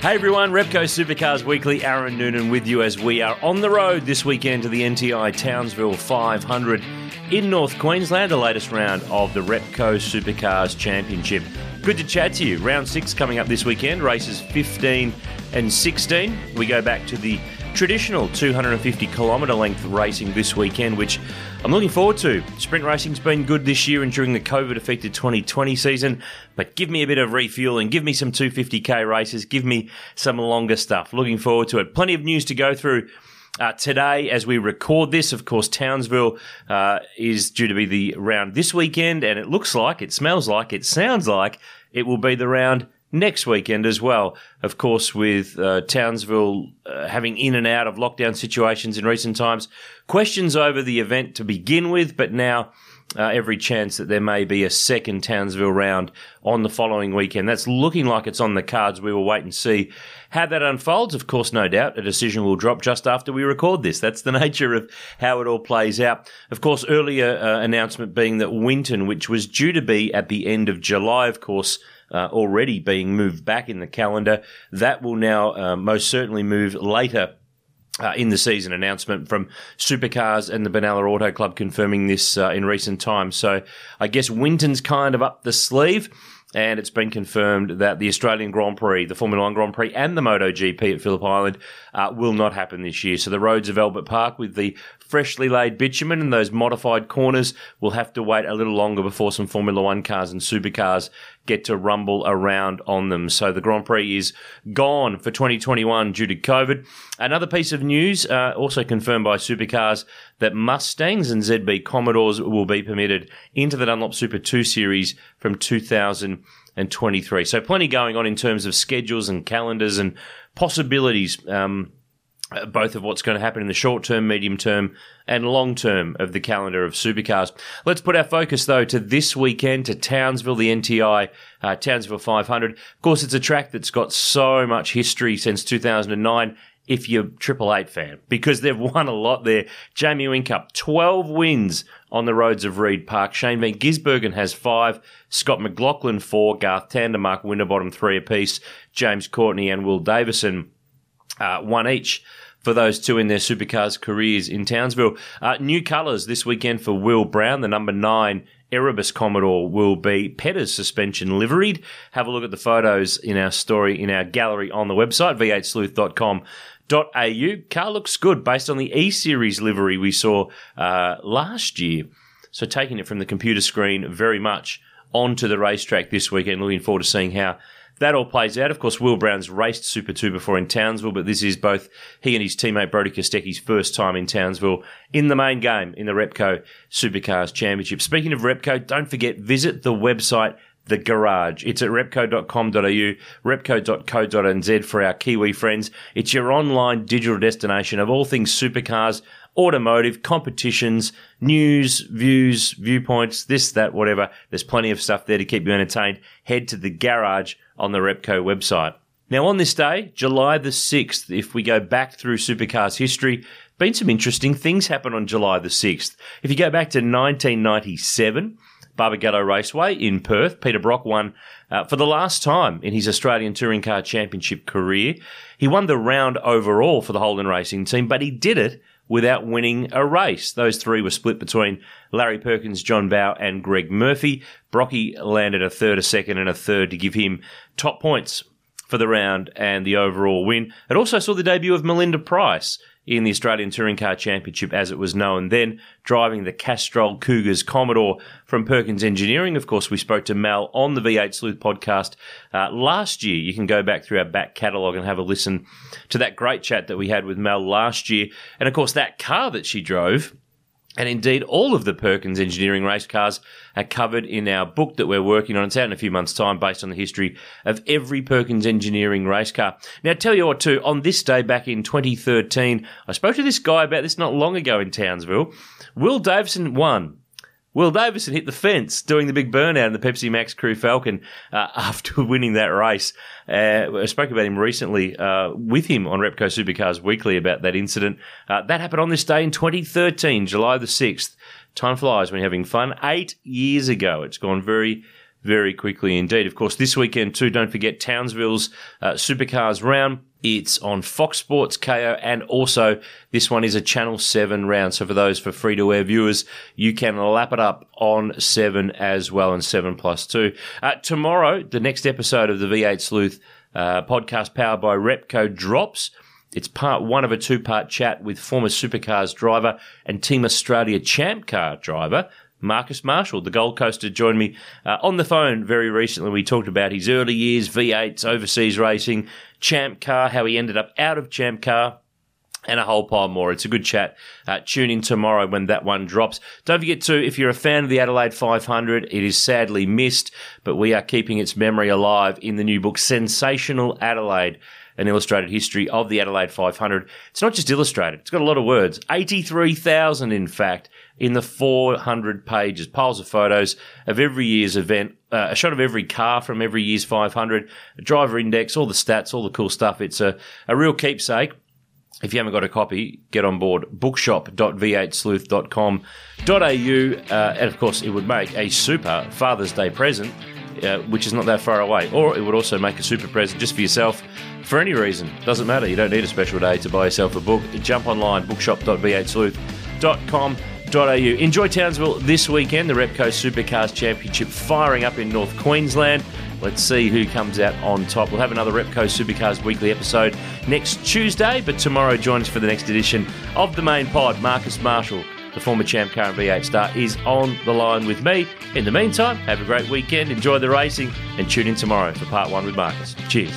Hey everyone, Repco Supercars Weekly, Aaron Noonan with you as we are on the road this weekend to the NTI Townsville 500 in North Queensland, the latest round of the Repco Supercars Championship. Good to chat to you. Round six coming up this weekend, races 15 and 16. We go back to the traditional 250 kilometre length racing this weekend, which I'm looking forward to. Sprint racing's been good this year and during the COVID affected 2020 season, but give me a bit of refueling, give me some 250k races, give me some longer stuff. Looking forward to it. Plenty of news to go through. Uh, today, as we record this, of course, Townsville uh, is due to be the round this weekend, and it looks like, it smells like, it sounds like it will be the round next weekend as well. Of course, with uh, Townsville uh, having in and out of lockdown situations in recent times, questions over the event to begin with, but now. Uh, every chance that there may be a second Townsville round on the following weekend. That's looking like it's on the cards. We will wait and see how that unfolds. Of course, no doubt a decision will drop just after we record this. That's the nature of how it all plays out. Of course, earlier uh, announcement being that Winton, which was due to be at the end of July, of course, uh, already being moved back in the calendar. That will now uh, most certainly move later. Uh, in the season announcement from Supercars and the Benalla Auto Club confirming this uh, in recent times. So I guess Winton's kind of up the sleeve and it's been confirmed that the Australian Grand Prix, the Formula One Grand Prix, and the MotoGP at Phillip Island uh, will not happen this year. So the roads of Albert Park with the freshly laid bitumen and those modified corners will have to wait a little longer before some Formula One cars and supercars get to rumble around on them. So the Grand Prix is gone for 2021 due to COVID. Another piece of news, uh, also confirmed by Supercars, that Mustangs and ZB Commodores will be permitted into the Dunlop Super 2 Series from 2023. So plenty going on in terms of schedules and calendars and possibilities. Um, both of what's going to happen in the short term, medium term, and long term of the calendar of supercars. Let's put our focus though to this weekend to Townsville, the NTI uh, Townsville 500. Of course, it's a track that's got so much history since 2009. If you're Triple Eight fan, because they've won a lot there. Jamie Whincup, 12 wins on the roads of Reid Park. Shane Van Gisbergen has five. Scott McLaughlin, four. Garth Tander, Mark Winterbottom, three apiece. James Courtney and Will Davison, uh, one each for those two in their supercars careers in Townsville. Uh, new colours this weekend for Will Brown, the number nine Erebus Commodore will be Pedders suspension liveried. Have a look at the photos in our story in our gallery on the website, v8sleuth.com. .au. Car looks good based on the E Series livery we saw uh, last year. So taking it from the computer screen very much onto the racetrack this weekend. Looking forward to seeing how that all plays out. Of course, Will Brown's raced Super 2 before in Townsville, but this is both he and his teammate Brodie Kostecki's first time in Townsville in the main game in the Repco Supercars Championship. Speaking of Repco, don't forget, visit the website the garage. It's at repco.com.au, repco.co.nz for our Kiwi friends. It's your online digital destination of all things supercars, automotive, competitions, news, views, viewpoints, this, that, whatever. There's plenty of stuff there to keep you entertained. Head to the garage on the Repco website. Now, on this day, July the 6th, if we go back through supercars history, been some interesting things happen on July the 6th. If you go back to 1997, Barbagallo Raceway in Perth, Peter Brock won uh, for the last time in his Australian Touring Car Championship career. He won the round overall for the Holden Racing team, but he did it without winning a race. Those three were split between Larry Perkins, John Bowe, and Greg Murphy. Brocky landed a third, a second, and a third to give him top points for the round and the overall win. It also saw the debut of Melinda Price in the Australian Touring Car Championship as it was known then, driving the Castrol Cougars Commodore from Perkins Engineering. Of course, we spoke to Mal on the V8 Sleuth podcast uh, last year. You can go back through our back catalogue and have a listen to that great chat that we had with Mel last year. And of course, that car that she drove And indeed, all of the Perkins Engineering race cars are covered in our book that we're working on. It's out in a few months' time based on the history of every Perkins Engineering race car. Now, tell you what, too, on this day back in 2013, I spoke to this guy about this not long ago in Townsville. Will Davison won Will Davison hit the fence doing the big burnout in the Pepsi Max Crew Falcon uh, after winning that race. Uh, I spoke about him recently uh, with him on Repco Supercars Weekly about that incident. Uh, that happened on this day in 2013, July the 6th. Time flies when you're having fun. Eight years ago. It's gone very, very quickly indeed. Of course, this weekend too, don't forget Townsville's uh, Supercars round. It's on Fox Sports Kayo and also this one is a Channel 7 round. So for those for free to air viewers, you can lap it up on 7 as well, and 7 plus 2. Uh, tomorrow, the next episode of the V8 Sleuth uh, podcast powered by Repco drops. It's part one of a two part chat with former supercars driver and Team Australia champ car driver Marcus Marshall, the Gold Coaster, joined me uh, on the phone very recently. We talked about his early years, V8s, overseas racing, Champ Car, how he ended up out of Champ Car, and a whole pile more. It's a good chat. Uh, tune in tomorrow when that one drops. Don't forget to, if you're a fan of the Adelaide 500, it is sadly missed, but we are keeping its memory alive in the new book, Sensational Adelaide an illustrated history of the Adelaide 500. It's not just illustrated, it's got a lot of words. 83,000, in fact in the 400 pages, piles of photos of every year's event, uh, a shot of every car from every year's 500, a driver index, all the stats, all the cool stuff. It's a, a real keepsake. If you haven't got a copy, get on board bookshop.v8sleuth.com.au. Uh, and of course, it would make a super Father's Day present, uh, which is not that far away. Or it would also make a super present just for yourself for any reason. Doesn't matter. You don't need a special day to buy yourself a book. Jump online, bookshop.v8sleuth.com.au Enjoy Townsville this weekend, the Repco Supercars Championship firing up in North Queensland. Let's see who comes out on top. We'll have another Repco Supercars weekly episode next Tuesday, but tomorrow join us for the next edition of the main pod. Marcus Marshall, the former champ car and V8 star, is on the line with me. In the meantime, have a great weekend, enjoy the racing, and tune in tomorrow for part one with Marcus. Cheers.